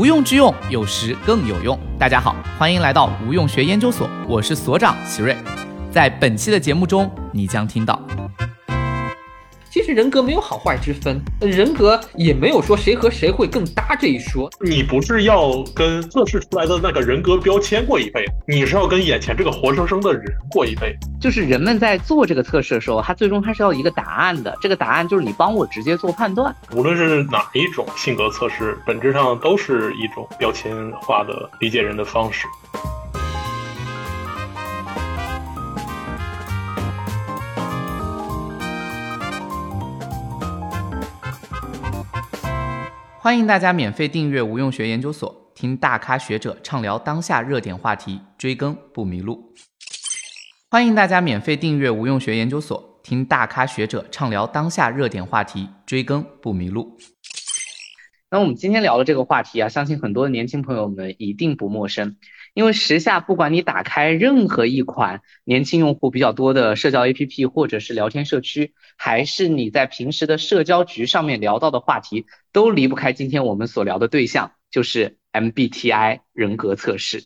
无用之用，有时更有用。大家好，欢迎来到无用学研究所，我是所长奇瑞。在本期的节目中，你将听到。其实人格没有好坏之分，人格也没有说谁和谁会更搭这一说。你不是要跟测试出来的那个人格标签过一辈，你是要跟眼前这个活生生的人过一辈。就是人们在做这个测试的时候，他最终他是要一个答案的。这个答案就是你帮我直接做判断。无论是哪一种性格测试，本质上都是一种标签化的理解人的方式。欢迎大家免费订阅无用学研究所，听大咖学者畅聊当下热点话题，追更不迷路。欢迎大家免费订阅无用学研究所，听大咖学者畅聊当下热点话题，追更不迷路。那我们今天聊的这个话题啊，相信很多的年轻朋友们一定不陌生。因为时下，不管你打开任何一款年轻用户比较多的社交 APP，或者是聊天社区，还是你在平时的社交局上面聊到的话题，都离不开今天我们所聊的对象，就是 MBTI 人格测试。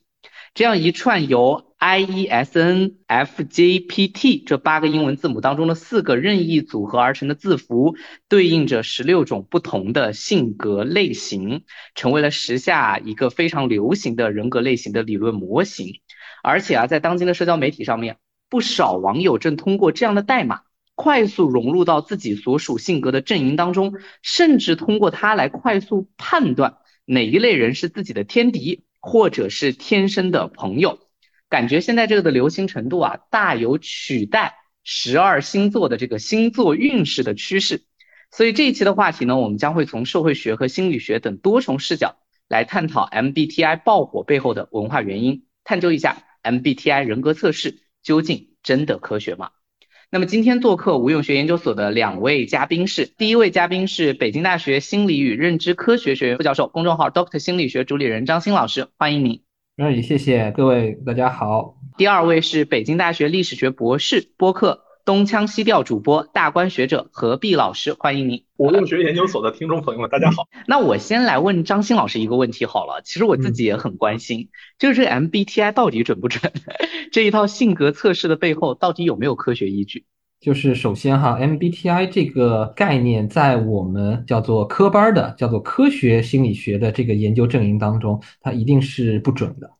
这样一串由 I E S N F J P T 这八个英文字母当中的四个任意组合而成的字符，对应着十六种不同的性格类型，成为了时下一个非常流行的人格类型的理论模型。而且啊，在当今的社交媒体上面，不少网友正通过这样的代码，快速融入到自己所属性格的阵营当中，甚至通过它来快速判断哪一类人是自己的天敌。或者是天生的朋友，感觉现在这个的流行程度啊，大有取代十二星座的这个星座运势的趋势。所以这一期的话题呢，我们将会从社会学和心理学等多重视角来探讨 MBTI 爆火背后的文化原因，探究一下 MBTI 人格测试究竟真的科学吗？那么今天做客无用学研究所的两位嘉宾是，第一位嘉宾是北京大学心理与认知科学学院副教授、公众号 Doctor 心理学主理人张欣老师，欢迎您。哎，谢谢各位，大家好。第二位是北京大学历史学博士、播客。东腔西调主播大观学者何必老师，欢迎您！无用学研究所的听众朋友们，大家好。那我先来问张欣老师一个问题好了，其实我自己也很关心，就是这 MBTI 到底准不准？这一套性格测试的背后到底有没有科学依据？就是首先哈，MBTI 这个概念在我们叫做科班的、叫做科学心理学的这个研究阵营当中，它一定是不准的。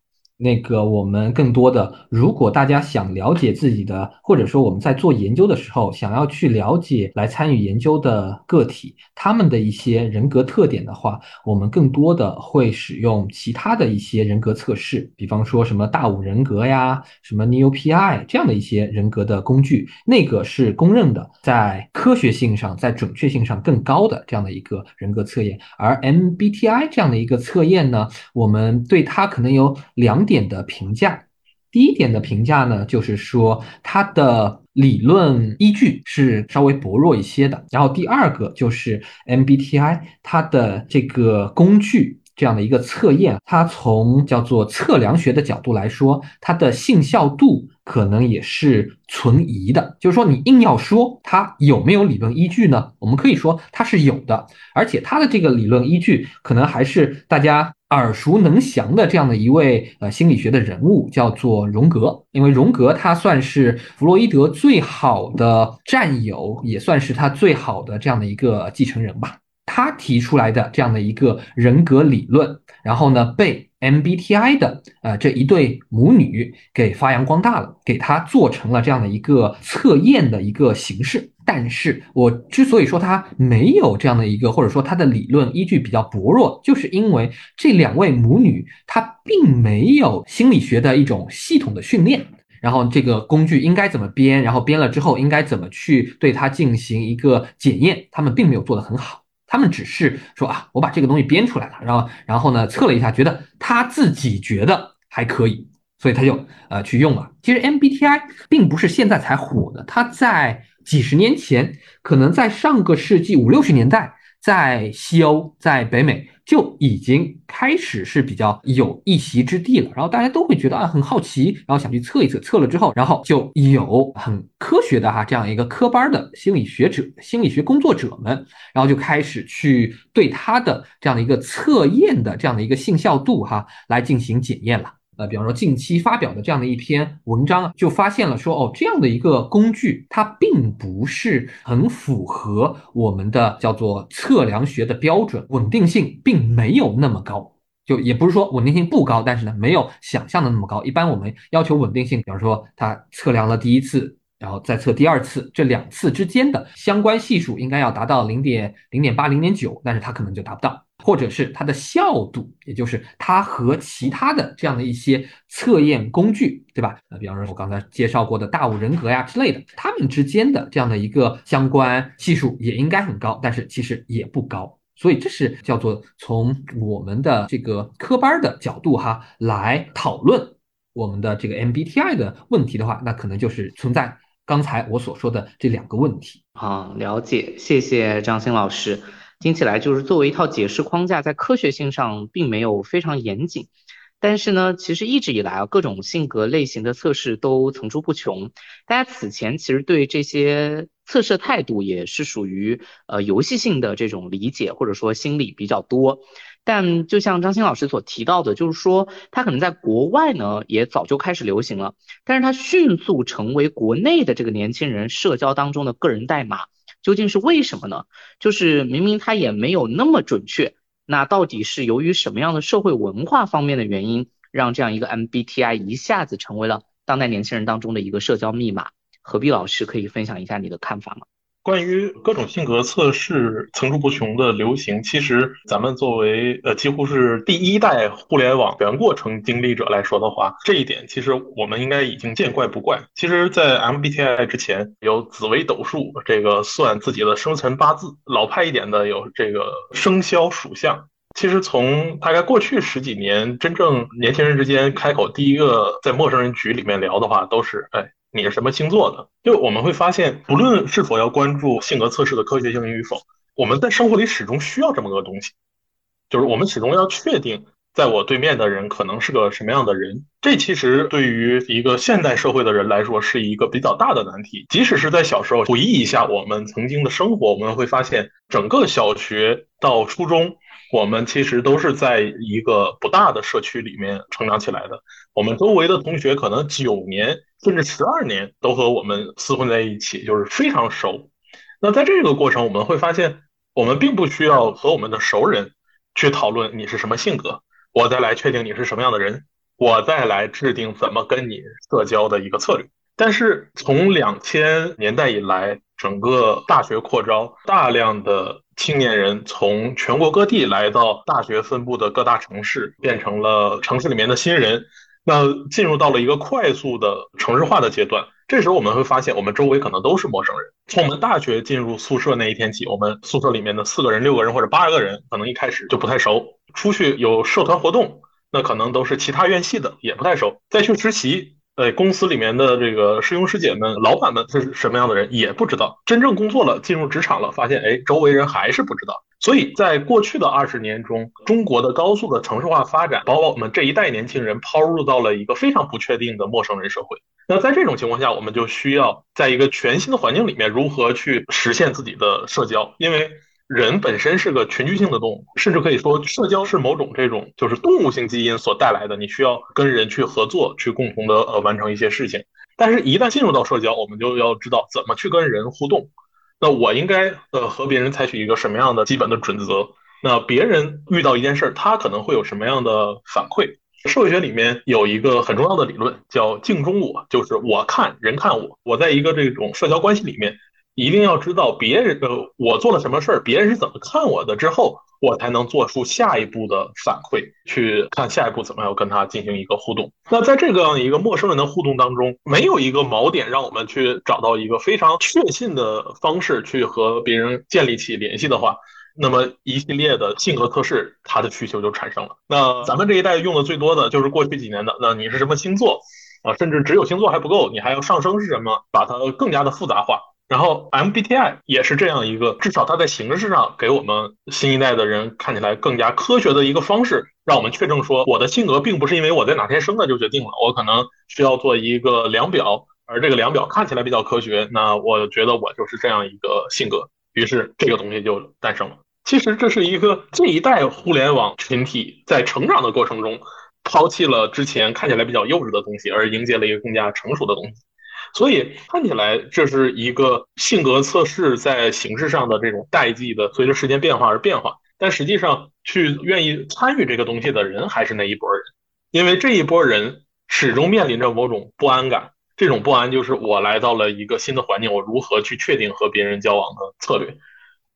那个，我们更多的，如果大家想了解自己的，或者说我们在做研究的时候，想要去了解来参与研究的个体他们的一些人格特点的话，我们更多的会使用其他的一些人格测试，比方说什么大五人格呀，什么 NEOPI 这样的一些人格的工具，那个是公认的，在科学性上，在准确性上更高的这样的一个人格测验。而 MBTI 这样的一个测验呢，我们对它可能有两。点点的评价，第一点的评价呢，就是说它的理论依据是稍微薄弱一些的。然后第二个就是 MBTI 它的这个工具这样的一个测验，它从叫做测量学的角度来说，它的信效度。可能也是存疑的，就是说你硬要说它有没有理论依据呢？我们可以说它是有的，而且它的这个理论依据可能还是大家耳熟能详的这样的一位呃心理学的人物，叫做荣格。因为荣格他算是弗洛伊德最好的战友，也算是他最好的这样的一个继承人吧。他提出来的这样的一个人格理论，然后呢被。MBTI 的呃这一对母女给发扬光大了，给他做成了这样的一个测验的一个形式。但是我之所以说他没有这样的一个，或者说他的理论依据比较薄弱，就是因为这两位母女她并没有心理学的一种系统的训练，然后这个工具应该怎么编，然后编了之后应该怎么去对它进行一个检验，他们并没有做得很好。他们只是说啊，我把这个东西编出来了，然后然后呢测了一下，觉得他自己觉得还可以，所以他就呃去用了。其实 MBTI 并不是现在才火的，它在几十年前，可能在上个世纪五六十年代，在西欧、在北美就已经开始是比较有一席之地了。然后大家都会觉得啊很好奇，然后想去测一测。测了之后，然后就有很科学的哈这样一个科班的心理学者、心理学工作者们，然后就开始去对他的这样的一个测验的这样的一个信效度哈来进行检验了。呃，比方说近期发表的这样的一篇文章，就发现了说，哦，这样的一个工具，它并不是很符合我们的叫做测量学的标准，稳定性并没有那么高。就也不是说稳定性不高，但是呢，没有想象的那么高。一般我们要求稳定性，比方说它测量了第一次。然后再测第二次，这两次之间的相关系数应该要达到零点零点八、零点九，但是它可能就达不到，或者是它的效度，也就是它和其他的这样的一些测验工具，对吧？那比方说我刚才介绍过的大五人格呀之类的，它们之间的这样的一个相关系数也应该很高，但是其实也不高，所以这是叫做从我们的这个科班的角度哈来讨论我们的这个 MBTI 的问题的话，那可能就是存在。刚才我所说的这两个问题，好，了解，谢谢张鑫老师。听起来就是作为一套解释框架，在科学性上并没有非常严谨，但是呢，其实一直以来啊，各种性格类型的测试都层出不穷。大家此前其实对这些测试态度也是属于呃游戏性的这种理解，或者说心理比较多。但就像张鑫老师所提到的，就是说他可能在国外呢也早就开始流行了，但是他迅速成为国内的这个年轻人社交当中的个人代码，究竟是为什么呢？就是明明它也没有那么准确，那到底是由于什么样的社会文化方面的原因，让这样一个 MBTI 一下子成为了当代年轻人当中的一个社交密码？何必老师可以分享一下你的看法吗？关于各种性格测试层出不穷的流行，其实咱们作为呃几乎是第一代互联网全过程经历者来说的话，这一点其实我们应该已经见怪不怪。其实，在 MBTI 之前有紫微斗数这个算自己的生辰八字，老派一点的有这个生肖属相。其实从大概过去十几年，真正年轻人之间开口第一个在陌生人局里面聊的话，都是哎。你是什么星座的？就我们会发现，不论是否要关注性格测试的科学性与否，我们在生活里始终需要这么个东西，就是我们始终要确定，在我对面的人可能是个什么样的人。这其实对于一个现代社会的人来说，是一个比较大的难题。即使是在小时候回忆一下我们曾经的生活，我们会发现，整个小学到初中。我们其实都是在一个不大的社区里面成长起来的。我们周围的同学可能九年甚至十二年都和我们厮混在一起，就是非常熟。那在这个过程，我们会发现，我们并不需要和我们的熟人去讨论你是什么性格，我再来确定你是什么样的人，我再来制定怎么跟你社交的一个策略。但是从两千年代以来，整个大学扩招，大量的青年人从全国各地来到大学分布的各大城市，变成了城市里面的新人。那进入到了一个快速的城市化的阶段。这时候我们会发现，我们周围可能都是陌生人。从我们大学进入宿舍那一天起，我们宿舍里面的四个人、六个人或者八个人，可能一开始就不太熟。出去有社团活动，那可能都是其他院系的，也不太熟。再去实习。呃，公司里面的这个师兄师姐们、老板们是什么样的人也不知道。真正工作了，进入职场了，发现哎，周围人还是不知道。所以在过去的二十年中，中国的高速的城市化发展，把我们这一代年轻人抛入到了一个非常不确定的陌生人社会。那在这种情况下，我们就需要在一个全新的环境里面，如何去实现自己的社交？因为人本身是个群居性的动物，甚至可以说，社交是某种这种就是动物性基因所带来的。你需要跟人去合作，去共同的呃完成一些事情。但是，一旦进入到社交，我们就要知道怎么去跟人互动。那我应该呃和别人采取一个什么样的基本的准则？那别人遇到一件事儿，他可能会有什么样的反馈？社会学里面有一个很重要的理论叫镜中我，就是我看人看我。我在一个这种社交关系里面。一定要知道别人呃我做了什么事儿，别人是怎么看我的之后，我才能做出下一步的反馈，去看下一步怎么样跟他进行一个互动。那在这个样一个陌生人的互动当中，没有一个锚点让我们去找到一个非常确信的方式去和别人建立起联系的话，那么一系列的性格测试它的需求就产生了。那咱们这一代用的最多的就是过去几年的，那你是什么星座啊？甚至只有星座还不够，你还要上升是什么，把它更加的复杂化。然后 MBTI 也是这样一个，至少它在形式上给我们新一代的人看起来更加科学的一个方式，让我们确证说我的性格并不是因为我在哪天生的就决定了，我可能需要做一个量表，而这个量表看起来比较科学，那我觉得我就是这样一个性格，于是这个东西就诞生了。其实这是一个这一代互联网群体在成长的过程中，抛弃了之前看起来比较幼稚的东西，而迎接了一个更加成熟的东西。所以看起来这是一个性格测试在形式上的这种代际的，随着时间变化而变化。但实际上，去愿意参与这个东西的人还是那一波人，因为这一波人始终面临着某种不安感。这种不安就是我来到了一个新的环境，我如何去确定和别人交往的策略。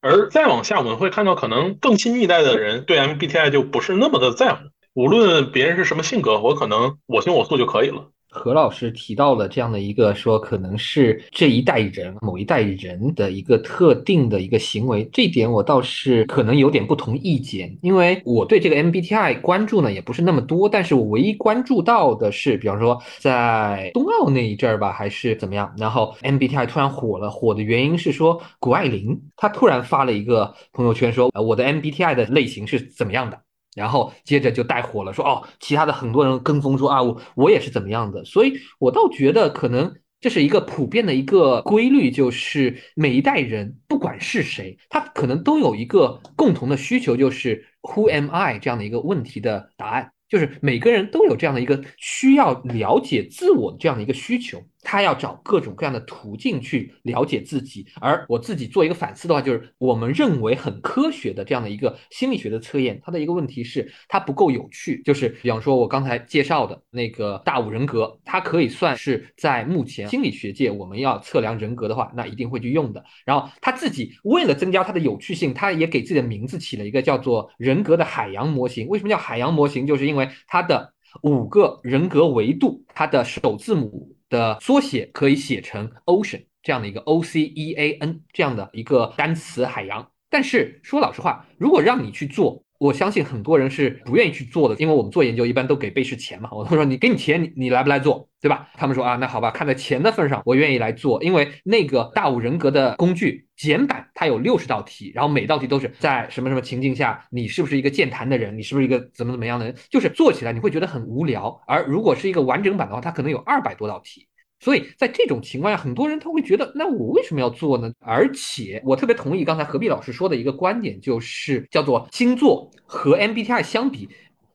而再往下，我们会看到，可能更新一代的人对 MBTI 就不是那么的在乎，无论别人是什么性格，我可能我行我素就可以了。何老师提到了这样的一个说，可能是这一代人某一代人的一个特定的一个行为，这点我倒是可能有点不同意见，因为我对这个 MBTI 关注呢也不是那么多，但是我唯一关注到的是，比方说在冬奥那一阵儿吧，还是怎么样，然后 MBTI 突然火了，火的原因是说谷爱凌她突然发了一个朋友圈说，呃，我的 MBTI 的类型是怎么样的。然后接着就带火了，说哦，其他的很多人跟风说啊，我我也是怎么样的，所以我倒觉得可能这是一个普遍的一个规律，就是每一代人不管是谁，他可能都有一个共同的需求，就是 Who am I 这样的一个问题的答案，就是每个人都有这样的一个需要了解自我这样的一个需求。他要找各种各样的途径去了解自己，而我自己做一个反思的话，就是我们认为很科学的这样的一个心理学的测验，它的一个问题是它不够有趣。就是比方说，我刚才介绍的那个大五人格，它可以算是在目前心理学界我们要测量人格的话，那一定会去用的。然后他自己为了增加它的有趣性，他也给自己的名字起了一个叫做人格的海洋模型。为什么叫海洋模型？就是因为它的五个人格维度，它的首字母。的缩写可以写成 ocean 这样的一个 O C E A N 这样的一个单词海洋，但是说老实话，如果让你去做。我相信很多人是不愿意去做的，因为我们做研究一般都给被试钱嘛。我都说你给你钱，你你来不来做，对吧？他们说啊，那好吧，看在钱的份上，我愿意来做。因为那个大五人格的工具简版，它有六十道题，然后每道题都是在什么什么情境下，你是不是一个健谈的人，你是不是一个怎么怎么样的人，就是做起来你会觉得很无聊。而如果是一个完整版的话，它可能有二百多道题。所以在这种情况下，很多人他会觉得，那我为什么要做呢？而且我特别同意刚才何必老师说的一个观点，就是叫做星座和 MBTI 相比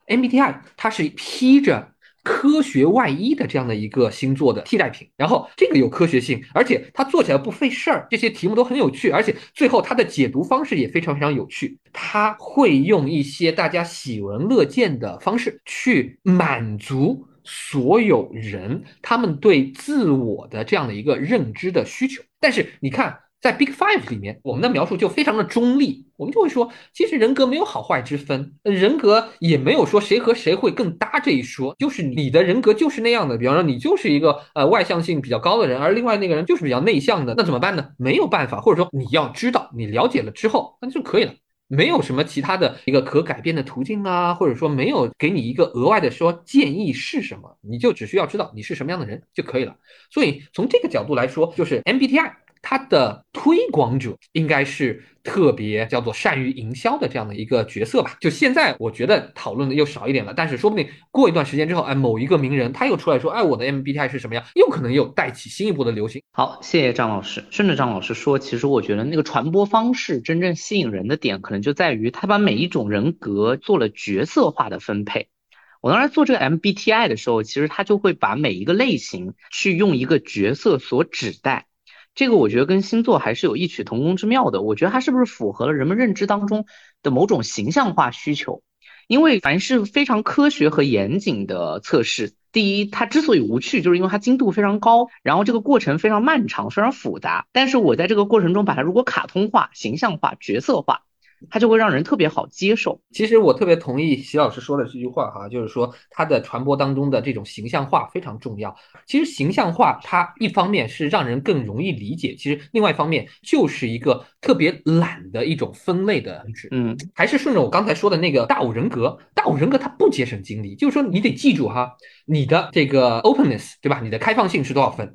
，MBTI 它是披着科学外衣的这样的一个星座的替代品。然后这个有科学性，而且它做起来不费事儿，这些题目都很有趣，而且最后它的解读方式也非常非常有趣。它会用一些大家喜闻乐见的方式去满足。所有人他们对自我的这样的一个认知的需求，但是你看，在 Big Five 里面，我们的描述就非常的中立，我们就会说，其实人格没有好坏之分，人格也没有说谁和谁会更搭这一说，就是你的人格就是那样的。比方说，你就是一个呃外向性比较高的人，而另外那个人就是比较内向的，那怎么办呢？没有办法，或者说你要知道，你了解了之后，那就可以了。没有什么其他的一个可改变的途径啊，或者说没有给你一个额外的说建议是什么，你就只需要知道你是什么样的人就可以了。所以从这个角度来说，就是 MBTI。它的推广者应该是特别叫做善于营销的这样的一个角色吧。就现在我觉得讨论的又少一点了，但是说不定过一段时间之后，哎，某一个名人他又出来说，哎，我的 MBTI 是什么样，又可能又带起新一波的流行。好，谢谢张老师。顺着张老师说，其实我觉得那个传播方式真正吸引人的点，可能就在于他把每一种人格做了角色化的分配。我当时做这个 MBTI 的时候，其实他就会把每一个类型去用一个角色所指代。这个我觉得跟星座还是有异曲同工之妙的。我觉得它是不是符合了人们认知当中的某种形象化需求？因为凡是非常科学和严谨的测试，第一，它之所以无趣，就是因为它精度非常高，然后这个过程非常漫长，非常复杂。但是我在这个过程中把它如果卡通化、形象化、角色化，它就会让人特别好接受。其实我特别同意席老师说的这句话哈，就是说它的传播当中的这种形象化非常重要。其实形象化它一方面是让人更容易理解，其实另外一方面就是一个特别懒的一种分类的方式。嗯，还是顺着我刚才说的那个大五人格，大五人格它不节省精力，就是说你得记住哈，你的这个 openness 对吧？你的开放性是多少分？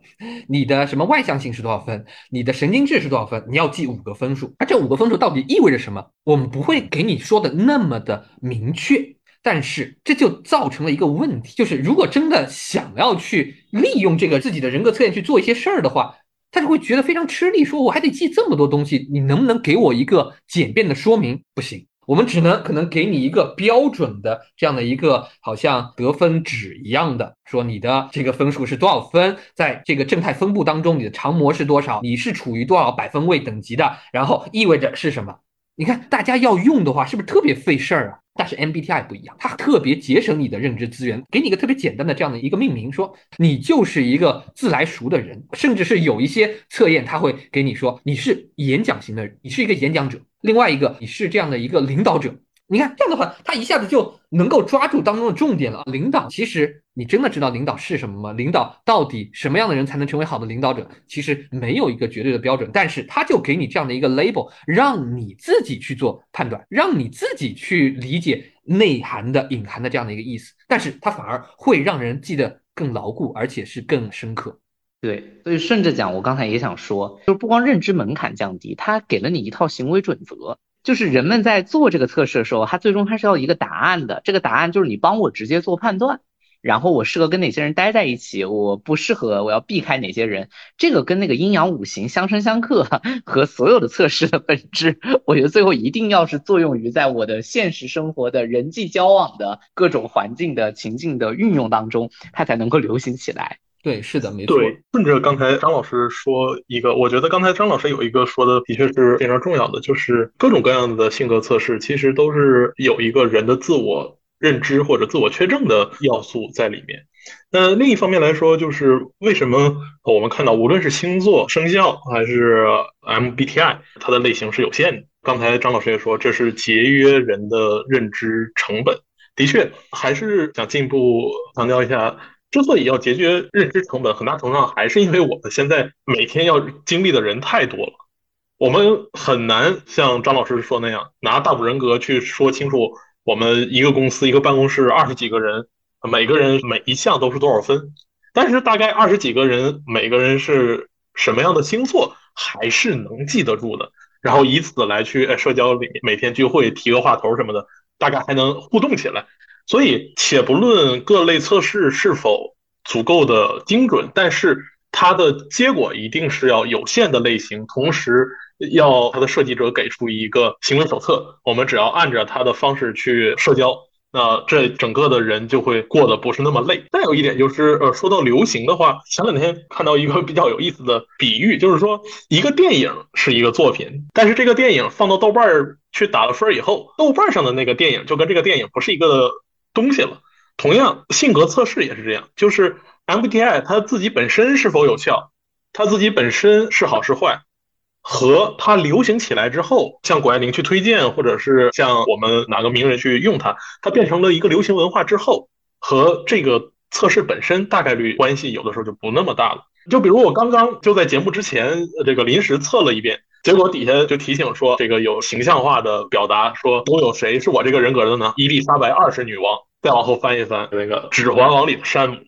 你的什么外向性是多少分？你的神经质是多少分？你要记五个分数。而这五个分数到底意味着什么？我们不会给你说的那么的明确，但是这就造成了一个问题，就是如果真的想要去利用这个自己的人格测验去做一些事儿的话，他就会觉得非常吃力，说我还得记这么多东西，你能不能给我一个简便的说明？不行。我们只能可能给你一个标准的这样的一个好像得分纸一样的，说你的这个分数是多少分，在这个正态分布当中，你的常模是多少，你是处于多少百分位等级的，然后意味着是什么？你看大家要用的话，是不是特别费事儿啊？但是 MBTI 不一样，它特别节省你的认知资源，给你一个特别简单的这样的一个命名，说你就是一个自来熟的人，甚至是有一些测验，他会给你说你是演讲型的人，你是一个演讲者。另外一个，你是这样的一个领导者，你看这样的话，他一下子就能够抓住当中的重点了。领导，其实你真的知道领导是什么吗？领导到底什么样的人才能成为好的领导者？其实没有一个绝对的标准，但是他就给你这样的一个 label，让你自己去做判断，让你自己去理解内涵的、隐含的这样的一个意思。但是它反而会让人记得更牢固，而且是更深刻。对，所以顺着讲，我刚才也想说，就是不光认知门槛降低，它给了你一套行为准则，就是人们在做这个测试的时候，他最终还是要一个答案的。这个答案就是你帮我直接做判断，然后我适合跟哪些人待在一起，我不适合，我要避开哪些人。这个跟那个阴阳五行相生相克和所有的测试的本质，我觉得最后一定要是作用于在我的现实生活的人际交往的各种环境的情境的运用当中，它才能够流行起来。对，是的，没错。对，顺着刚才张老师说一个，我觉得刚才张老师有一个说的的确是非常重要的，就是各种各样的性格测试其实都是有一个人的自我认知或者自我确证的要素在里面。那另一方面来说，就是为什么我们看到无论是星座、生肖还是 MBTI，它的类型是有限的。刚才张老师也说，这是节约人的认知成本。的确，还是想进一步强调一下。之所以要节约认知成本，很大程度上还是因为我们现在每天要经历的人太多了，我们很难像张老师说那样拿大五人格去说清楚我们一个公司一个办公室二十几个人，每个人每一项都是多少分。但是大概二十几个人，每个人是什么样的星座，还是能记得住的。然后以此来去社交里面每天聚会提个话头什么的，大概还能互动起来。所以，且不论各类测试是否足够的精准，但是它的结果一定是要有限的类型，同时要它的设计者给出一个行为手册，我们只要按照它的方式去社交，那这整个的人就会过得不是那么累。再有一点就是，呃，说到流行的话，前两天看到一个比较有意思的比喻，就是说一个电影是一个作品，但是这个电影放到豆瓣儿去打了分以后，豆瓣上的那个电影就跟这个电影不是一个。东西了，同样性格测试也是这样，就是 MBTI 它自己本身是否有效，它自己本身是好是坏，和它流行起来之后，像谷爱凌去推荐，或者是像我们哪个名人去用它，它变成了一个流行文化之后，和这个测试本身大概率关系有的时候就不那么大了。就比如我刚刚就在节目之前，这个临时测了一遍。结果底下就提醒说，这个有形象化的表达，说都有谁是我这个人格的呢？伊丽莎白二世女王。再往后翻一翻，那个《指环王》里的山姆，《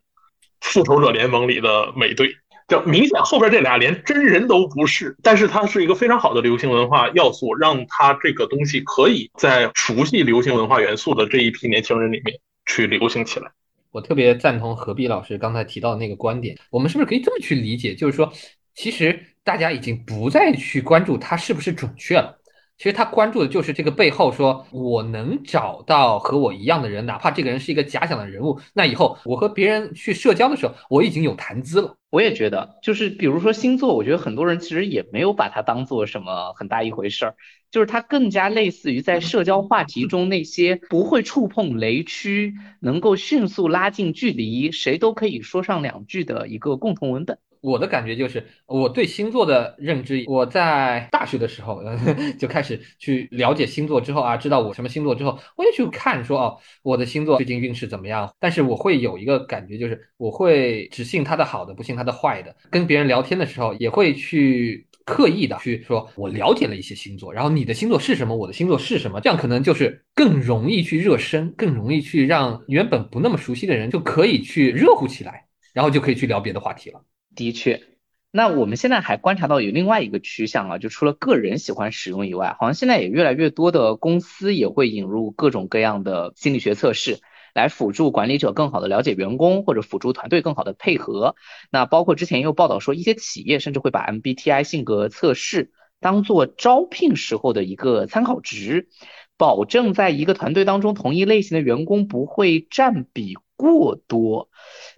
复仇者联盟》里的美队，就明显后边这俩连真人都不是。但是它是一个非常好的流行文化要素，让它这个东西可以在熟悉流行文化元素的这一批年轻人里面去流行起来。我特别赞同何必老师刚才提到的那个观点，我们是不是可以这么去理解？就是说，其实。大家已经不再去关注它是不是准确了，其实他关注的就是这个背后，说我能找到和我一样的人，哪怕这个人是一个假想的人物，那以后我和别人去社交的时候，我已经有谈资了。我也觉得，就是比如说星座，我觉得很多人其实也没有把它当做什么很大一回事儿，就是它更加类似于在社交话题中那些不会触碰雷区，能够迅速拉近距离，谁都可以说上两句的一个共同文本。我的感觉就是，我对星座的认知，我在大学的时候 就开始去了解星座之后啊，知道我什么星座之后，我也去看说哦，我的星座最近运势怎么样。但是我会有一个感觉，就是我会只信他的好的，不信他的坏的。跟别人聊天的时候，也会去。刻意的去说，我了解了一些星座，然后你的星座是什么，我的星座是什么，这样可能就是更容易去热身，更容易去让原本不那么熟悉的人就可以去热乎起来，然后就可以去聊别的话题了。的确，那我们现在还观察到有另外一个趋向啊，就除了个人喜欢使用以外，好像现在也越来越多的公司也会引入各种各样的心理学测试。来辅助管理者更好的了解员工，或者辅助团队更好的配合。那包括之前也有报道说，一些企业甚至会把 MBTI 性格测试当做招聘时候的一个参考值，保证在一个团队当中同一类型的员工不会占比过多。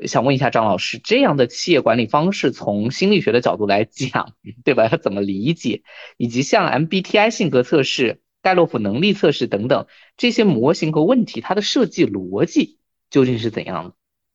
想问一下张老师，这样的企业管理方式从心理学的角度来讲，对吧？要怎么理解？以及像 MBTI 性格测试。盖洛普能力测试等等这些模型和问题，它的设计逻辑究竟是怎样的？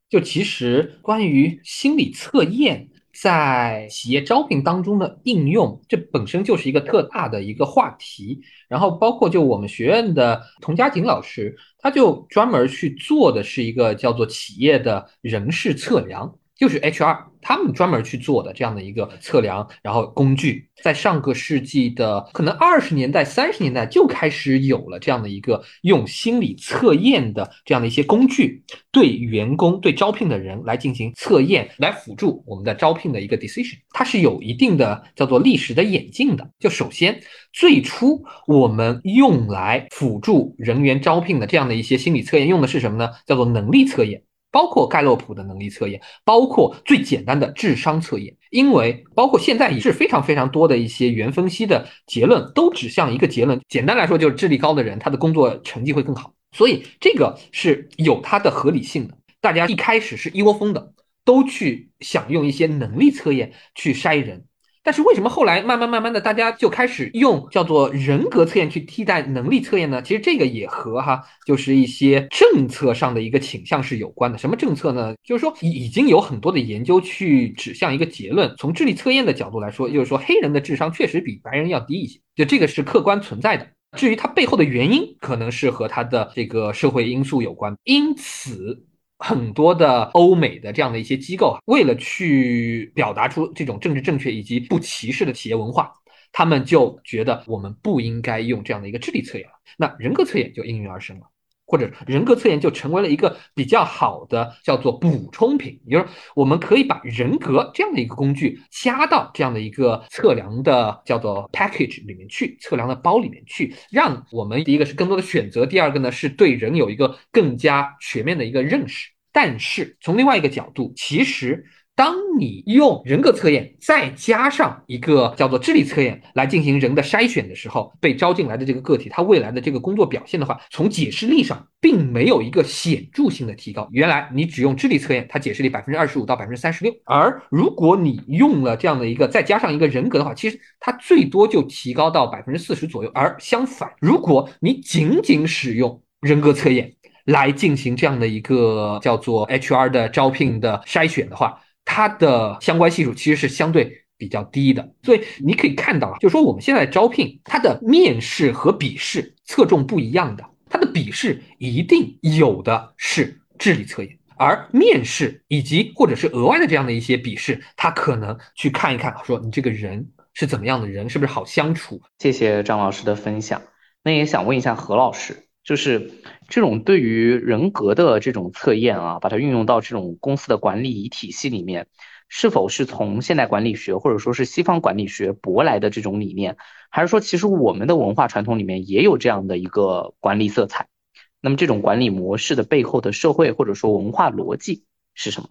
就其实关于心理测验在企业招聘当中的应用，这本身就是一个特大的一个话题。然后包括就我们学院的童佳锦老师，他就专门去做的是一个叫做企业的人事测量。就是 HR 他们专门去做的这样的一个测量，然后工具，在上个世纪的可能二十年代、三十年代就开始有了这样的一个用心理测验的这样的一些工具，对员工、对招聘的人来进行测验，来辅助我们的招聘的一个 decision。它是有一定的叫做历史的演进的。就首先，最初我们用来辅助人员招聘的这样的一些心理测验，用的是什么呢？叫做能力测验。包括盖洛普的能力测验，包括最简单的智商测验，因为包括现在也是非常非常多的一些原分析的结论都指向一个结论，简单来说就是智力高的人他的工作成绩会更好，所以这个是有它的合理性的。大家一开始是一窝蜂的都去想用一些能力测验去筛人。但是为什么后来慢慢慢慢的，大家就开始用叫做人格测验去替代能力测验呢？其实这个也和哈，就是一些政策上的一个倾向是有关的。什么政策呢？就是说已经有很多的研究去指向一个结论，从智力测验的角度来说，就是说黑人的智商确实比白人要低一些，就这个是客观存在的。至于它背后的原因，可能是和它的这个社会因素有关。因此。很多的欧美的这样的一些机构，为了去表达出这种政治正确以及不歧视的企业文化，他们就觉得我们不应该用这样的一个智力测验。那人格测验就应运而生了，或者人格测验就成为了一个比较好的叫做补充品，就是我们可以把人格这样的一个工具加到这样的一个测量的叫做 package 里面去，测量的包里面去，让我们第一个是更多的选择，第二个呢是对人有一个更加全面的一个认识。但是从另外一个角度，其实当你用人格测验再加上一个叫做智力测验来进行人的筛选的时候，被招进来的这个个体，他未来的这个工作表现的话，从解释力上并没有一个显著性的提高。原来你只用智力测验，它解释力百分之二十五到百分之三十六，而如果你用了这样的一个再加上一个人格的话，其实它最多就提高到百分之四十左右。而相反，如果你仅仅使用人格测验，来进行这样的一个叫做 HR 的招聘的筛选的话，它的相关系数其实是相对比较低的。所以你可以看到啊，就说我们现在招聘，它的面试和笔试侧重不一样的。它的笔试一定有的是智力测验，而面试以及或者是额外的这样的一些笔试，它可能去看一看，说你这个人是怎么样的人，是不是好相处。谢谢张老师的分享。那也想问一下何老师。就是这种对于人格的这种测验啊，把它运用到这种公司的管理体系里面，是否是从现代管理学或者说是西方管理学博来的这种理念，还是说其实我们的文化传统里面也有这样的一个管理色彩？那么这种管理模式的背后的社会或者说文化逻辑是什么？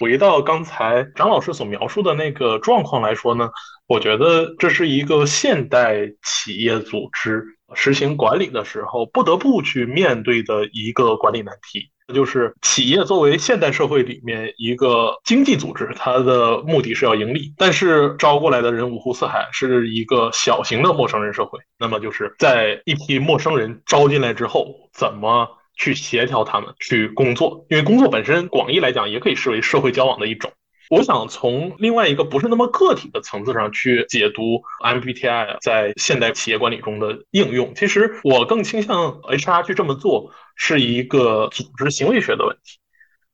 回到刚才张老师所描述的那个状况来说呢，我觉得这是一个现代企业组织。实行管理的时候，不得不去面对的一个管理难题，就是企业作为现代社会里面一个经济组织，它的目的是要盈利，但是招过来的人五湖四海，是一个小型的陌生人社会。那么就是在一批陌生人招进来之后，怎么去协调他们去工作？因为工作本身广义来讲也可以视为社会交往的一种。我想从另外一个不是那么个体的层次上去解读 MBTI 在现代企业管理中的应用。其实我更倾向 HR 去这么做，是一个组织行为学的问题，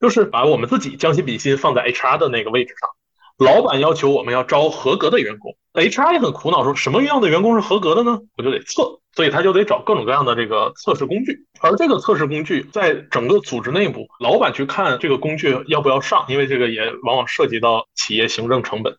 就是把我们自己将心比心放在 HR 的那个位置上。老板要求我们要招合格的员工，HR 也很苦恼，说什么样的员工是合格的呢？我就得测，所以他就得找各种各样的这个测试工具。而这个测试工具在整个组织内部，老板去看这个工具要不要上，因为这个也往往涉及到企业行政成本。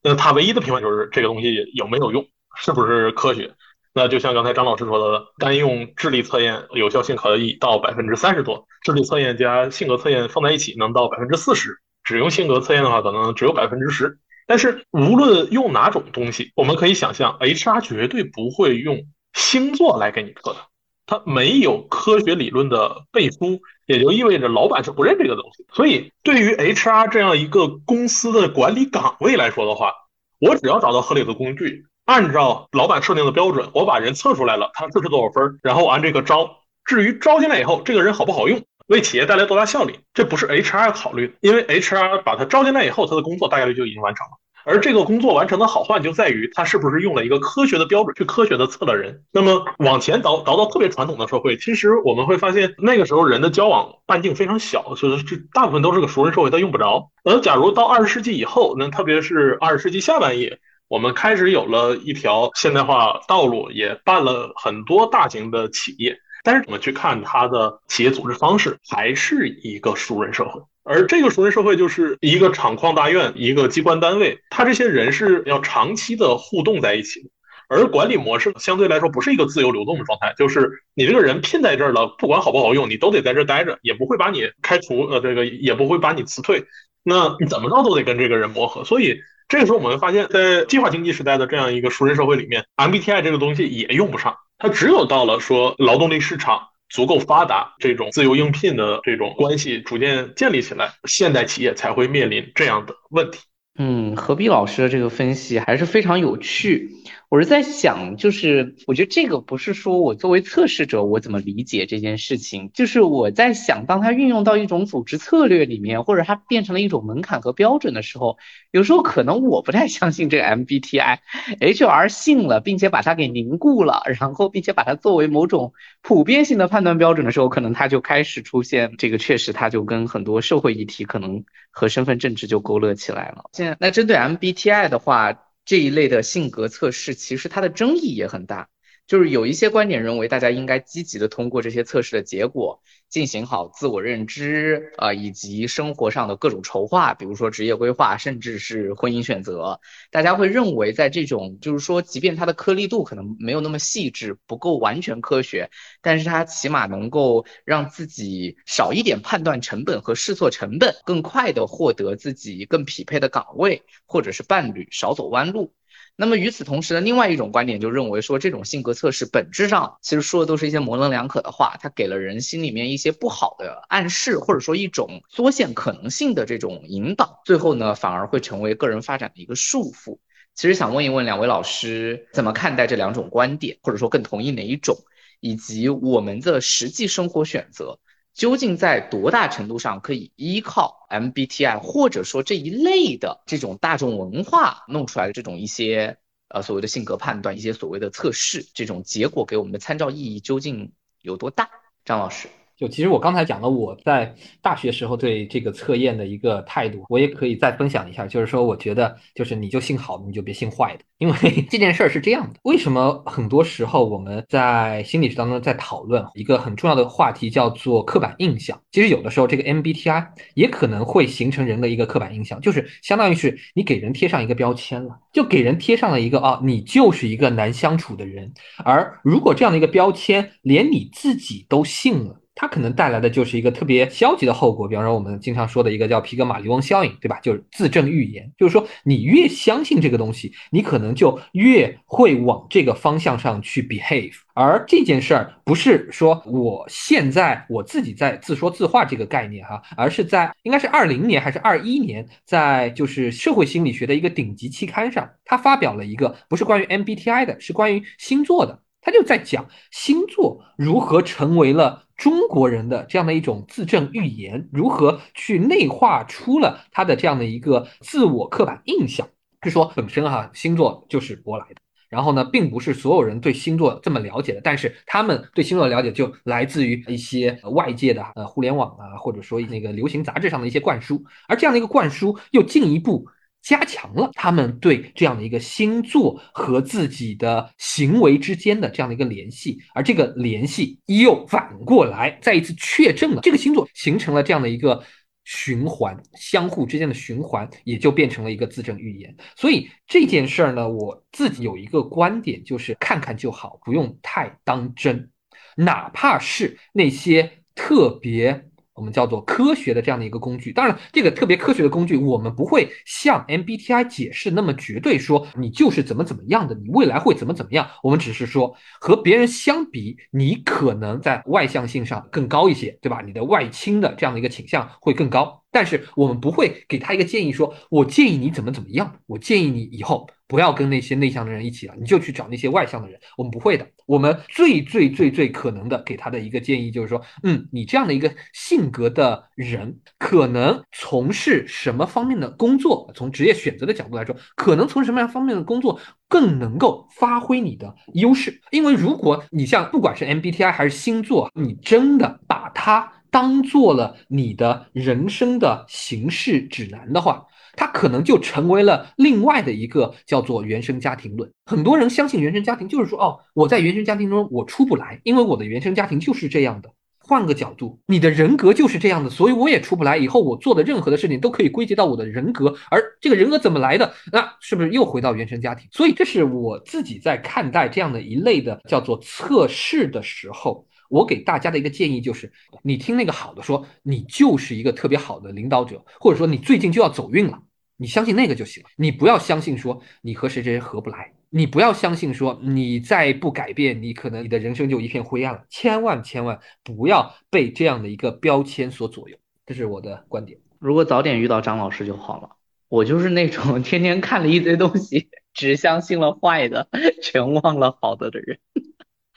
那他唯一的评判就是这个东西有没有用，是不是科学？那就像刚才张老师说的，单用智力测验有效性可以到百分之三十多，智力测验加性格测验放在一起能到百分之四十。只用性格测验的话，可能只有百分之十。但是无论用哪种东西，我们可以想象，HR 绝对不会用星座来给你测的。它没有科学理论的背书，也就意味着老板是不认这个东西。所以，对于 HR 这样一个公司的管理岗位来说的话，我只要找到合理的工具，按照老板设定的标准，我把人测出来了，他测试多少分，然后按这个招。至于招进来以后，这个人好不好用？为企业带来多大效率，这不是 HR 考虑的，因为 HR 把他招进来以后，他的工作大概率就已经完成了。而这个工作完成的好坏，就在于他是不是用了一个科学的标准去科学的测了人。那么往前倒倒到特别传统的社会，其实我们会发现那个时候人的交往半径非常小，所以这大部分都是个熟人社会，他用不着。而假如到二十世纪以后，那特别是二十世纪下半叶，我们开始有了一条现代化道路，也办了很多大型的企业。但是我们去看它的企业组织方式，还是一个熟人社会。而这个熟人社会就是一个厂矿大院，一个机关单位，它这些人是要长期的互动在一起的。而管理模式相对来说不是一个自由流动的状态，就是你这个人聘在这儿了，不管好不好用，你都得在这儿待着，也不会把你开除，呃，这个也不会把你辞退。那你怎么着都得跟这个人磨合。所以这个时候我们发现，在计划经济时代的这样一个熟人社会里面，MBTI 这个东西也用不上。它只有到了说劳动力市场足够发达，这种自由应聘的这种关系逐渐建立起来，现代企业才会面临这样的问题。嗯，何必老师的这个分析还是非常有趣。我是在想，就是我觉得这个不是说我作为测试者我怎么理解这件事情，就是我在想，当它运用到一种组织策略里面，或者它变成了一种门槛和标准的时候，有时候可能我不太相信这个 MBTI，HR 信了，并且把它给凝固了，然后并且把它作为某种普遍性的判断标准的时候，可能它就开始出现这个，确实它就跟很多社会议题可能和身份政治就勾勒起来了。现在那针对 MBTI 的话。这一类的性格测试，其实它的争议也很大。就是有一些观点认为，大家应该积极的通过这些测试的结果，进行好自我认知啊，以及生活上的各种筹划，比如说职业规划，甚至是婚姻选择。大家会认为，在这种就是说，即便它的颗粒度可能没有那么细致，不够完全科学，但是它起码能够让自己少一点判断成本和试错成本，更快的获得自己更匹配的岗位或者是伴侣，少走弯路。那么与此同时呢，另外一种观点就认为说，这种性格测试本质上其实说的都是一些模棱两可的话，它给了人心里面一些不好的暗示，或者说一种缩限可能性的这种引导，最后呢反而会成为个人发展的一个束缚。其实想问一问两位老师，怎么看待这两种观点，或者说更同意哪一种，以及我们的实际生活选择。究竟在多大程度上可以依靠 MBTI，或者说这一类的这种大众文化弄出来的这种一些呃所谓的性格判断，一些所谓的测试，这种结果给我们的参照意义究竟有多大？张老师。就其实我刚才讲了我在大学时候对这个测验的一个态度，我也可以再分享一下。就是说，我觉得就是你就信好的，你就别信坏的，因为 这件事儿是这样的。为什么很多时候我们在心理学当中在讨论一个很重要的话题叫做刻板印象？其实有的时候这个 MBTI 也可能会形成人的一个刻板印象，就是相当于是你给人贴上一个标签了，就给人贴上了一个啊，你就是一个难相处的人。而如果这样的一个标签连你自己都信了。它可能带来的就是一个特别消极的后果，比方说我们经常说的一个叫皮格马利翁效应，对吧？就是自证预言，就是说你越相信这个东西，你可能就越会往这个方向上去 behave。而这件事儿不是说我现在我自己在自说自话这个概念哈，而是在应该是二零年还是二一年，在就是社会心理学的一个顶级期刊上，他发表了一个不是关于 MBTI 的，是关于星座的，他就在讲星座如何成为了。中国人的这样的一种自证预言，如何去内化出了他的这样的一个自我刻板印象，就说本身哈星座就是舶来的。然后呢，并不是所有人对星座这么了解的，但是他们对星座的了解就来自于一些外界的呃互联网啊，或者说那个流行杂志上的一些灌输，而这样的一个灌输又进一步加强了他们对这样的一个星座和自己的行为之间的这样的一个联系，而这个联系又反过来再一次确证了这个星座形成了这样的一个。循环相互之间的循环，也就变成了一个自证预言。所以这件事儿呢，我自己有一个观点，就是看看就好，不用太当真，哪怕是那些特别。我们叫做科学的这样的一个工具，当然，这个特别科学的工具，我们不会像 MBTI 解释那么绝对，说你就是怎么怎么样的，你未来会怎么怎么样。我们只是说和别人相比，你可能在外向性上更高一些，对吧？你的外倾的这样的一个倾向会更高，但是我们不会给他一个建议，说我建议你怎么怎么样，我建议你以后。不要跟那些内向的人一起了，你就去找那些外向的人。我们不会的，我们最最最最可能的给他的一个建议就是说，嗯，你这样的一个性格的人，可能从事什么方面的工作？从职业选择的角度来说，可能从什么样方面的工作更能够发挥你的优势？因为如果你像不管是 MBTI 还是星座，你真的把它当做了你的人生的行事指南的话。它可能就成为了另外的一个叫做原生家庭论。很多人相信原生家庭，就是说，哦，我在原生家庭中我出不来，因为我的原生家庭就是这样的。换个角度，你的人格就是这样的，所以我也出不来。以后我做的任何的事情都可以归结到我的人格，而这个人格怎么来的？那是不是又回到原生家庭？所以这是我自己在看待这样的一类的叫做测试的时候。我给大家的一个建议就是，你听那个好的说，你就是一个特别好的领导者，或者说你最近就要走运了，你相信那个就行了。你不要相信说你和谁谁谁合不来，你不要相信说你再不改变，你可能你的人生就一片灰暗了。千万千万不要被这样的一个标签所左右，这是我的观点。如果早点遇到张老师就好了。我就是那种天天看了一堆东西，只相信了坏的，全忘了好的的人。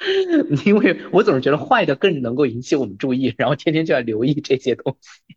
因为我总是觉得坏的更能够引起我们注意，然后天天就要留意这些东西。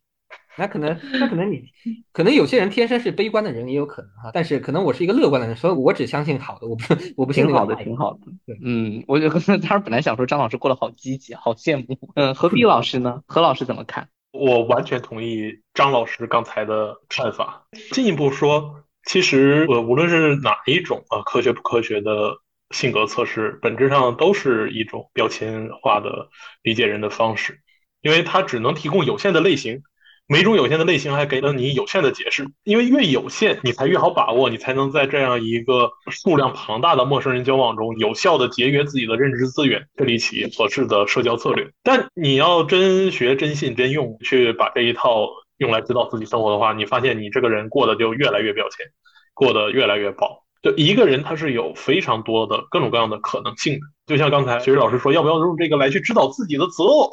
那可能，那可能你，可能有些人天生是悲观的人也有可能哈。但是可能我是一个乐观的人，所以我只相信好的，我不，我不信好的，挺好的。对，嗯，我就当时本来想说张老师过得好积极，好羡慕。嗯，何必老师呢？何老师怎么看？我完全同意张老师刚才的看法。进一步说，其实呃，无论是哪一种啊，科学不科学的。性格测试本质上都是一种标签化的理解人的方式，因为它只能提供有限的类型，每种有限的类型还给了你有限的解释。因为越有限，你才越好把握，你才能在这样一个数量庞大的陌生人交往中有效的节约自己的认知资源，建立起合适的社交策略。但你要真学、真信、真用，去把这一套用来指导自己生活的话，你发现你这个人过得就越来越标签，过得越来越薄。就一个人，他是有非常多的各种各样的可能性的。就像刚才学水老师说，要不要用这个来去指导自己的择偶？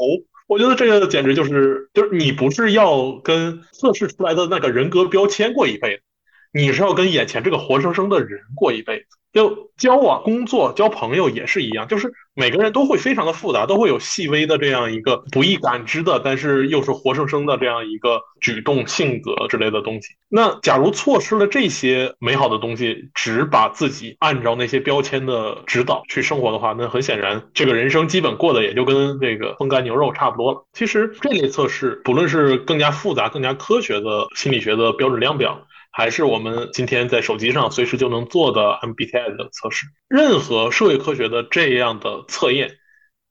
我觉得这个简直就是，就是你不是要跟测试出来的那个人格标签过一辈子，你是要跟眼前这个活生生的人过一辈子。就交往、工作、交朋友也是一样，就是每个人都会非常的复杂，都会有细微的这样一个不易感知的，但是又是活生生的这样一个举动、性格之类的东西。那假如错失了这些美好的东西，只把自己按照那些标签的指导去生活的话，那很显然，这个人生基本过得也就跟这个风干牛肉差不多了。其实这类测试，不论是更加复杂、更加科学的心理学的标准量表。还是我们今天在手机上随时就能做的 MBTI 的测试，任何社会科学的这样的测验，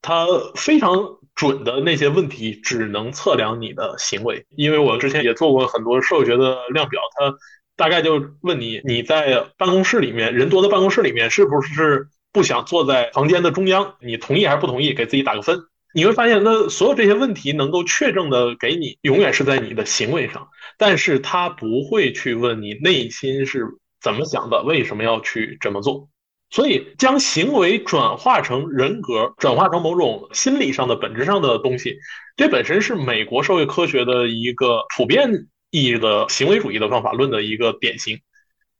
它非常准的那些问题只能测量你的行为。因为我之前也做过很多社会学的量表，它大概就问你你在办公室里面人多的办公室里面是不是不想坐在房间的中央？你同意还是不同意？给自己打个分。你会发现，那所有这些问题能够确证的给你，永远是在你的行为上，但是他不会去问你内心是怎么想的，为什么要去这么做。所以，将行为转化成人格，转化成某种心理上的本质上的东西，这本身是美国社会科学的一个普遍意义的行为主义的方法论的一个典型，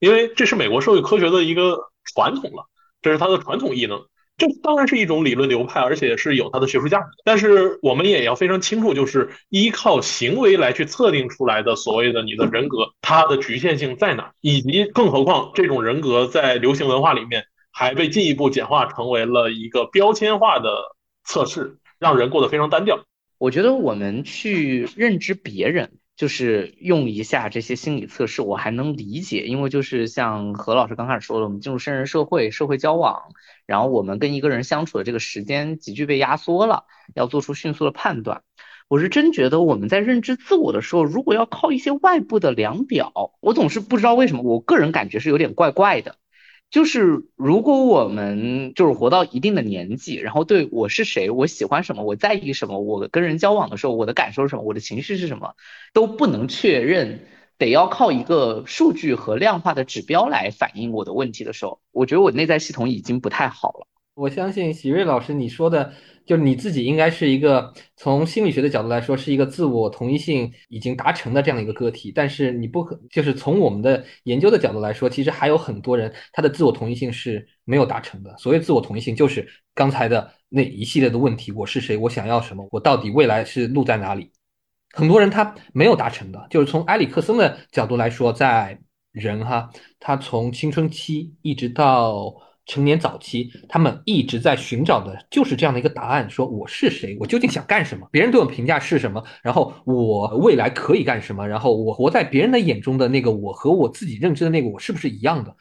因为这是美国社会科学的一个传统了，这是它的传统异能。这当然是一种理论流派，而且是有它的学术价值。但是我们也要非常清楚，就是依靠行为来去测定出来的所谓的你的人格，它的局限性在哪？以及更何况这种人格在流行文化里面还被进一步简化成为了一个标签化的测试，让人过得非常单调。我觉得我们去认知别人。就是用一下这些心理测试，我还能理解，因为就是像何老师刚开始说的，我们进入生人社会，社会交往，然后我们跟一个人相处的这个时间急剧被压缩了，要做出迅速的判断。我是真觉得我们在认知自我的时候，如果要靠一些外部的量表，我总是不知道为什么，我个人感觉是有点怪怪的。就是如果我们就是活到一定的年纪，然后对我是谁，我喜欢什么，我在意什么，我跟人交往的时候，我的感受是什么，我的情绪是什么，都不能确认，得要靠一个数据和量化的指标来反映我的问题的时候，我觉得我内在系统已经不太好了。我相信喜瑞老师你说的。就是你自己应该是一个从心理学的角度来说，是一个自我同一性已经达成的这样一个个体。但是你不可，就是从我们的研究的角度来说，其实还有很多人他的自我同一性是没有达成的。所谓自我同一性，就是刚才的那一系列的问题：我是谁？我想要什么？我到底未来是路在哪里？很多人他没有达成的。就是从埃里克森的角度来说，在人哈，他从青春期一直到。成年早期，他们一直在寻找的就是这样的一个答案：说我是谁，我究竟想干什么？别人对我评价是什么？然后我未来可以干什么？然后我活在别人的眼中的那个我和我自己认知的那个我是不是一样的？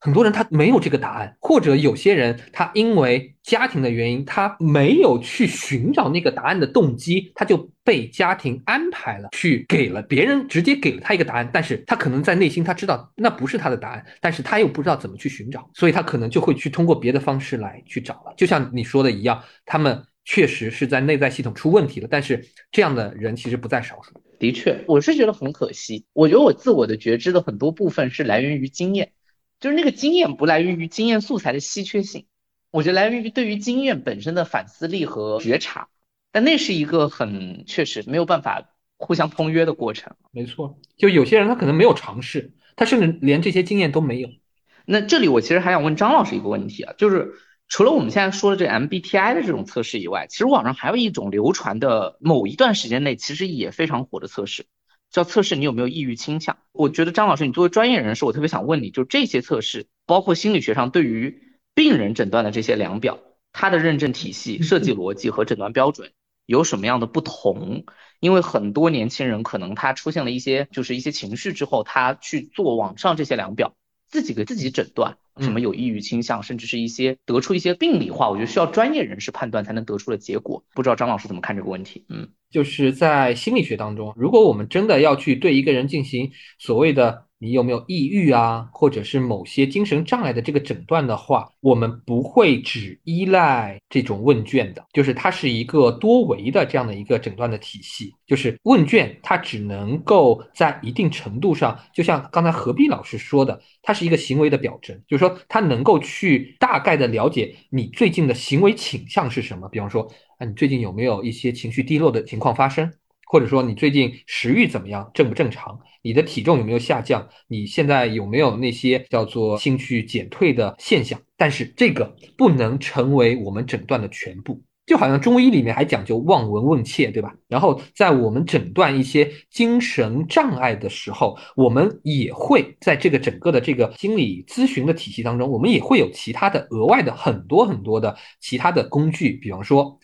很多人他没有这个答案，或者有些人他因为家庭的原因，他没有去寻找那个答案的动机，他就被家庭安排了，去给了别人直接给了他一个答案，但是他可能在内心他知道那不是他的答案，但是他又不知道怎么去寻找，所以他可能就会去通过别的方式来去找了。就像你说的一样，他们确实是在内在系统出问题了，但是这样的人其实不在少数。的确，我是觉得很可惜。我觉得我自我的觉知的很多部分是来源于经验。就是那个经验不来源于经验素材的稀缺性，我觉得来源于对于经验本身的反思力和觉察，但那是一个很确实没有办法互相通约的过程。没错，就有些人他可能没有尝试，他甚至连这些经验都没有。那这里我其实还想问张老师一个问题啊，就是除了我们现在说的这 MBTI 的这种测试以外，其实网上还有一种流传的某一段时间内其实也非常火的测试。叫测试你有没有抑郁倾向？我觉得张老师，你作为专业人士，我特别想问你，就这些测试，包括心理学上对于病人诊断的这些量表，它的认证体系、设计逻辑和诊断标准有什么样的不同？因为很多年轻人可能他出现了一些就是一些情绪之后，他去做网上这些量表，自己给自己诊断什么有抑郁倾向，甚至是一些得出一些病理化，我觉得需要专业人士判断才能得出的结果。不知道张老师怎么看这个问题？嗯。就是在心理学当中，如果我们真的要去对一个人进行所谓的。你有没有抑郁啊，或者是某些精神障碍的这个诊断的话，我们不会只依赖这种问卷的，就是它是一个多维的这样的一个诊断的体系。就是问卷它只能够在一定程度上，就像刚才何必老师说的，它是一个行为的表征，就是说它能够去大概的了解你最近的行为倾向是什么。比方说，啊，你最近有没有一些情绪低落的情况发生？或者说你最近食欲怎么样，正不正常？你的体重有没有下降？你现在有没有那些叫做兴趣减退的现象？但是这个不能成为我们诊断的全部，就好像中医里面还讲究望闻问切，对吧？然后在我们诊断一些精神障碍的时候，我们也会在这个整个的这个心理咨询的体系当中，我们也会有其他的额外的很多很多的其他的工具，比方说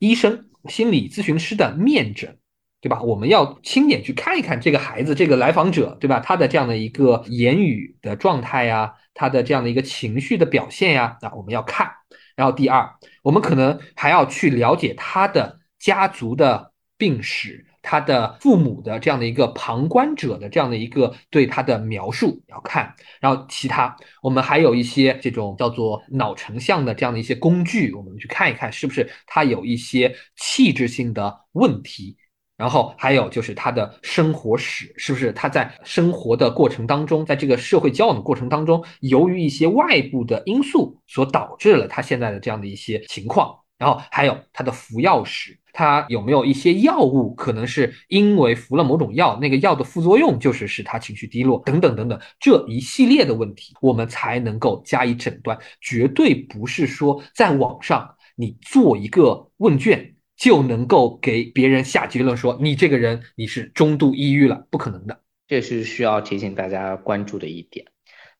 医生、心理咨询师的面诊。对吧？我们要亲眼去看一看这个孩子，这个来访者，对吧？他的这样的一个言语的状态呀，他的这样的一个情绪的表现呀，啊，我们要看。然后第二，我们可能还要去了解他的家族的病史，他的父母的这样的一个旁观者的这样的一个对他的描述要看。然后其他，我们还有一些这种叫做脑成像的这样的一些工具，我们去看一看是不是他有一些气质性的问题。然后还有就是他的生活史，是不是他在生活的过程当中，在这个社会交往的过程当中，由于一些外部的因素所导致了他现在的这样的一些情况。然后还有他的服药史，他有没有一些药物可能是因为服了某种药，那个药的副作用就是使他情绪低落，等等等等，这一系列的问题，我们才能够加以诊断，绝对不是说在网上你做一个问卷就能够给别人下结论说你这个人你是中度抑郁了，不可能的。这是需要提醒大家关注的一点。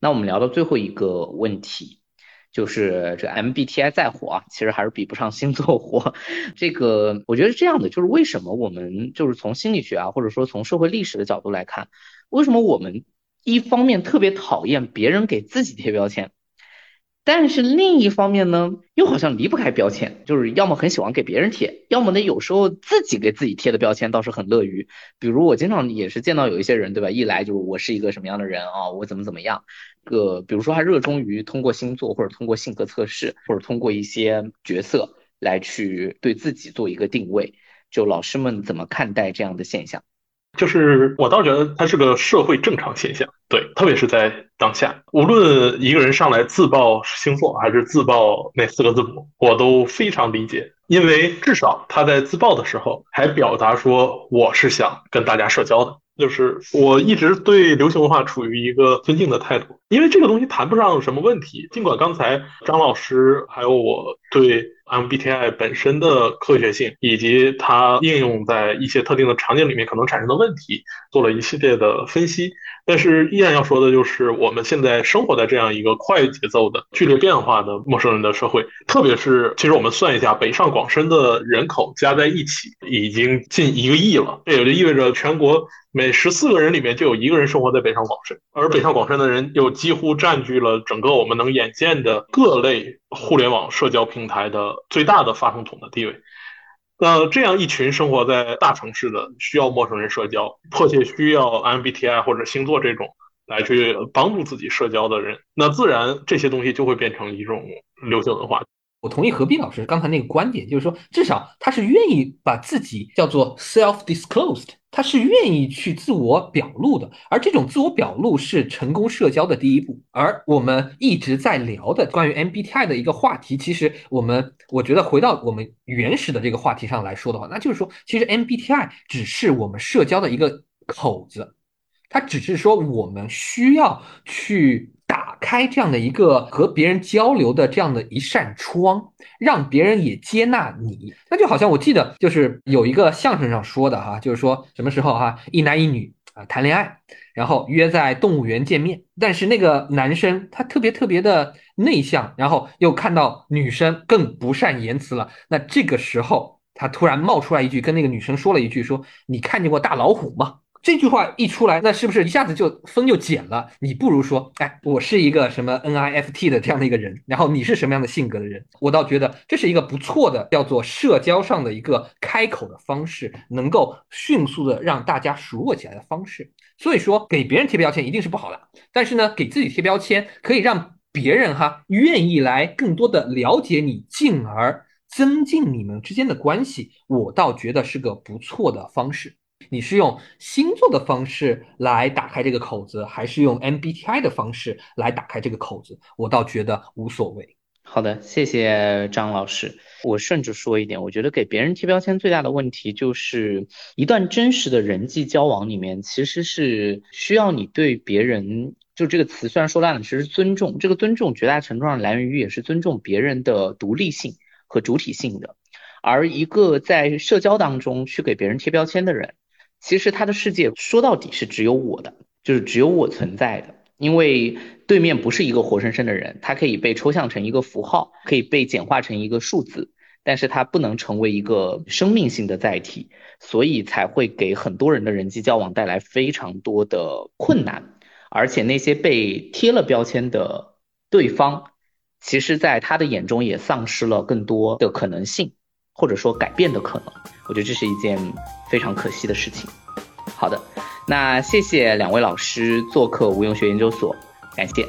那我们聊到最后一个问题。就是这 MBTI 再火啊，其实还是比不上星座火。这个我觉得是这样的，就是为什么我们就是从心理学啊，或者说从社会历史的角度来看，为什么我们一方面特别讨厌别人给自己贴标签？但是另一方面呢，又好像离不开标签，就是要么很喜欢给别人贴，要么呢有时候自己给自己贴的标签倒是很乐于。比如我经常也是见到有一些人，对吧？一来就是我是一个什么样的人啊，我怎么怎么样。个比如说还热衷于通过星座或者通过性格测试或者通过一些角色来去对自己做一个定位。就老师们怎么看待这样的现象？就是我倒觉得它是个社会正常现象，对，特别是在当下，无论一个人上来自曝星座还是自曝那四个字母，我都非常理解，因为至少他在自曝的时候还表达说我是想跟大家社交的，就是我一直对流行文化处于一个尊敬的态度，因为这个东西谈不上什么问题，尽管刚才张老师还有我对。MBTI 本身的科学性，以及它应用在一些特定的场景里面可能产生的问题，做了一系列的分析。但是依然要说的就是，我们现在生活在这样一个快节奏的、剧烈变化的陌生人的社会，特别是其实我们算一下，北上广深的人口加在一起已经近一个亿了，这也就意味着全国。每十四个人里面就有一个人生活在北上广深，而北上广深的人又几乎占据了整个我们能眼见的各类互联网社交平台的最大的发声筒的地位。那这样一群生活在大城市的需要陌生人社交、迫切需要 MBTI 或者星座这种来去帮助自己社交的人，那自然这些东西就会变成一种流行文化。我同意何必老师刚才那个观点，就是说，至少他是愿意把自己叫做 self-disclosed，他是愿意去自我表露的，而这种自我表露是成功社交的第一步。而我们一直在聊的关于 MBTI 的一个话题，其实我们我觉得回到我们原始的这个话题上来说的话，那就是说，其实 MBTI 只是我们社交的一个口子，它只是说我们需要去。开这样的一个和别人交流的这样的一扇窗，让别人也接纳你。那就好像我记得就是有一个相声上说的哈，就是说什么时候哈，一男一女啊谈恋爱，然后约在动物园见面，但是那个男生他特别特别的内向，然后又看到女生更不善言辞了，那这个时候他突然冒出来一句，跟那个女生说了一句，说你看见过大老虎吗？这句话一出来，那是不是一下子就风就减了？你不如说，哎，我是一个什么 NIFT 的这样的一个人，然后你是什么样的性格的人？我倒觉得这是一个不错的，叫做社交上的一个开口的方式，能够迅速的让大家熟络起来的方式。所以说，给别人贴标签一定是不好的，但是呢，给自己贴标签可以让别人哈愿意来更多的了解你，进而增进你们之间的关系。我倒觉得是个不错的方式。你是用星座的方式来打开这个口子，还是用 MBTI 的方式来打开这个口子？我倒觉得无所谓。好的，谢谢张老师。我甚至说一点，我觉得给别人贴标签最大的问题，就是一段真实的人际交往里面，其实是需要你对别人，就这个词虽然说烂了，其实尊重。这个尊重绝大程度上来源于也是尊重别人的独立性和主体性的。而一个在社交当中去给别人贴标签的人。其实他的世界说到底是只有我的，就是只有我存在的，因为对面不是一个活生生的人，他可以被抽象成一个符号，可以被简化成一个数字，但是它不能成为一个生命性的载体，所以才会给很多人的人际交往带来非常多的困难，而且那些被贴了标签的对方，其实在他的眼中也丧失了更多的可能性。或者说改变的可能，我觉得这是一件非常可惜的事情。好的，那谢谢两位老师做客无用学研究所，感谢。